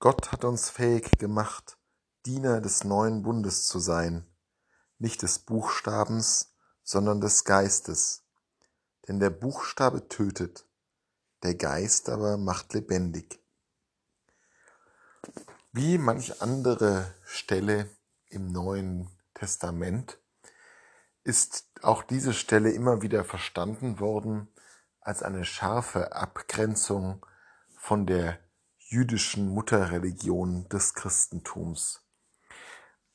Gott hat uns fähig gemacht, Diener des neuen Bundes zu sein, nicht des Buchstabens, sondern des Geistes. Denn der Buchstabe tötet, der Geist aber macht lebendig. Wie manch andere Stelle im Neuen Testament ist auch diese Stelle immer wieder verstanden worden als eine scharfe Abgrenzung von der jüdischen Mutterreligion des Christentums,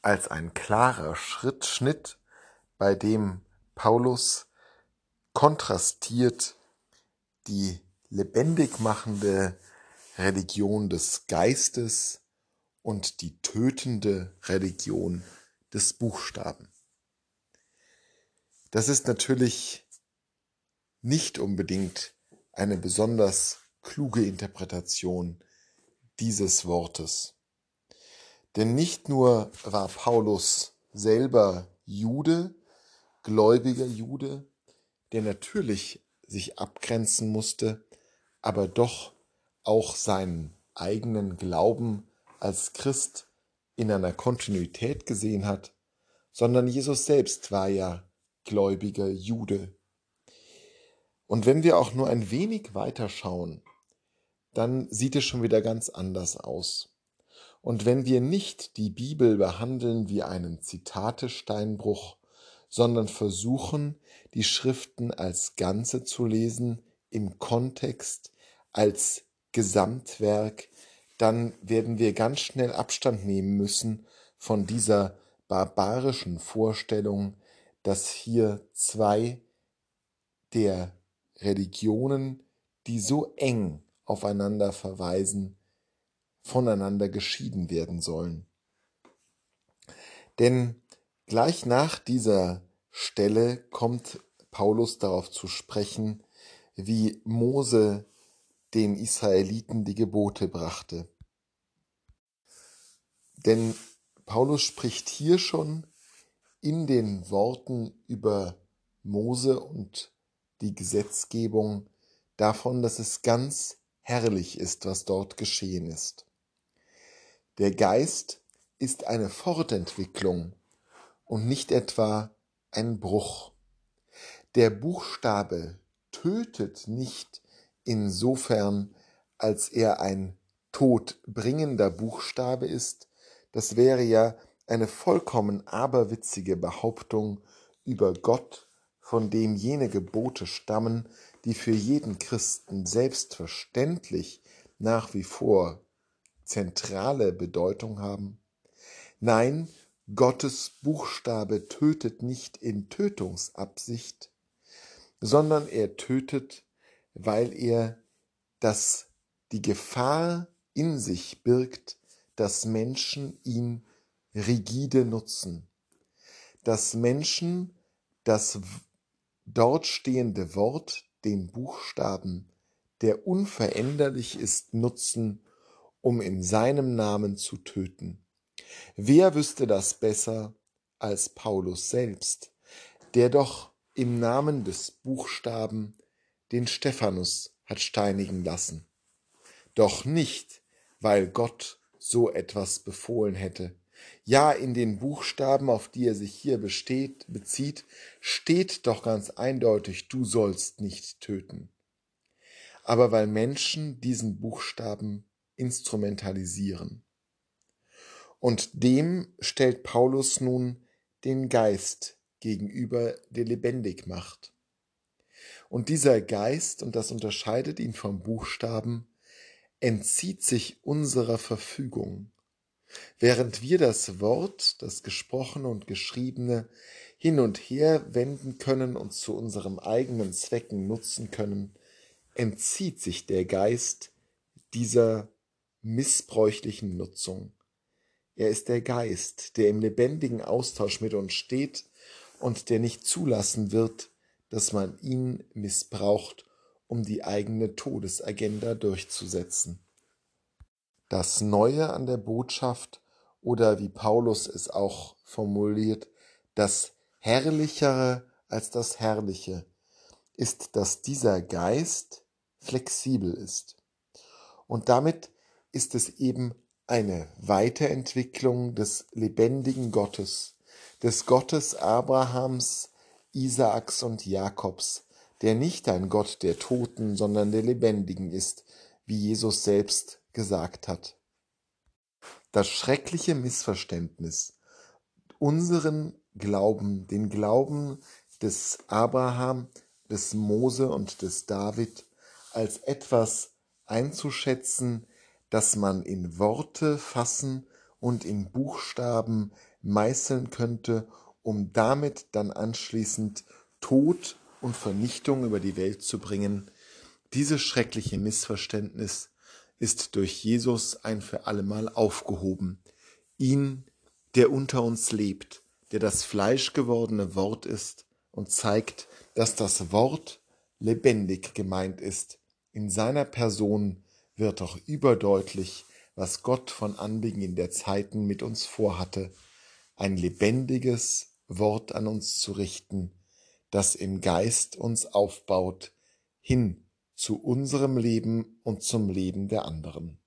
als ein klarer Schritt, Schnitt, bei dem Paulus kontrastiert die lebendig machende Religion des Geistes und die tötende Religion des Buchstaben. Das ist natürlich nicht unbedingt eine besonders kluge Interpretation dieses Wortes. Denn nicht nur war Paulus selber Jude, gläubiger Jude, der natürlich sich abgrenzen musste, aber doch auch seinen eigenen Glauben als Christ in einer Kontinuität gesehen hat, sondern Jesus selbst war ja gläubiger Jude. Und wenn wir auch nur ein wenig weiter schauen, dann sieht es schon wieder ganz anders aus. Und wenn wir nicht die Bibel behandeln wie einen Zitatesteinbruch, sondern versuchen, die Schriften als Ganze zu lesen, im Kontext, als Gesamtwerk, dann werden wir ganz schnell Abstand nehmen müssen von dieser barbarischen Vorstellung, dass hier zwei der Religionen, die so eng aufeinander verweisen, voneinander geschieden werden sollen. Denn gleich nach dieser Stelle kommt Paulus darauf zu sprechen, wie Mose den Israeliten die Gebote brachte. Denn Paulus spricht hier schon in den Worten über Mose und die Gesetzgebung davon, dass es ganz herrlich ist, was dort geschehen ist. Der Geist ist eine Fortentwicklung und nicht etwa ein Bruch. Der Buchstabe tötet nicht insofern, als er ein todbringender Buchstabe ist, das wäre ja eine vollkommen aberwitzige Behauptung über Gott, von dem jene Gebote stammen, die für jeden Christen selbstverständlich nach wie vor zentrale Bedeutung haben? Nein, Gottes Buchstabe tötet nicht in Tötungsabsicht, sondern er tötet, weil er das die Gefahr in sich birgt, dass Menschen ihn rigide nutzen, dass Menschen das dort stehende Wort den Buchstaben, der unveränderlich ist, nutzen, um in seinem Namen zu töten. Wer wüsste das besser als Paulus selbst, der doch im Namen des Buchstaben den Stephanus hat steinigen lassen. Doch nicht, weil Gott so etwas befohlen hätte. Ja, in den Buchstaben, auf die er sich hier besteht, bezieht, steht doch ganz eindeutig, du sollst nicht töten. Aber weil Menschen diesen Buchstaben instrumentalisieren. Und dem stellt Paulus nun den Geist gegenüber, der lebendig macht. Und dieser Geist, und das unterscheidet ihn vom Buchstaben, entzieht sich unserer Verfügung. Während wir das Wort, das Gesprochene und Geschriebene hin und her wenden können und zu unserem eigenen Zwecken nutzen können, entzieht sich der Geist dieser missbräuchlichen Nutzung. Er ist der Geist, der im lebendigen Austausch mit uns steht und der nicht zulassen wird, dass man ihn missbraucht, um die eigene Todesagenda durchzusetzen. Das Neue an der Botschaft oder wie Paulus es auch formuliert, das Herrlichere als das Herrliche ist, dass dieser Geist flexibel ist. Und damit ist es eben eine Weiterentwicklung des lebendigen Gottes, des Gottes Abrahams, Isaaks und Jakobs, der nicht ein Gott der Toten, sondern der Lebendigen ist, wie Jesus selbst gesagt hat. Das schreckliche Missverständnis, unseren Glauben, den Glauben des Abraham, des Mose und des David als etwas einzuschätzen, das man in Worte fassen und in Buchstaben meißeln könnte, um damit dann anschließend Tod und Vernichtung über die Welt zu bringen. Dieses schreckliche Missverständnis ist durch Jesus ein für allemal aufgehoben. Ihn, der unter uns lebt, der das fleischgewordene Wort ist und zeigt, dass das Wort lebendig gemeint ist. In seiner Person wird doch überdeutlich, was Gott von Anbeginn der Zeiten mit uns vorhatte, ein lebendiges Wort an uns zu richten, das im Geist uns aufbaut, hin zu unserem Leben und zum Leben der anderen.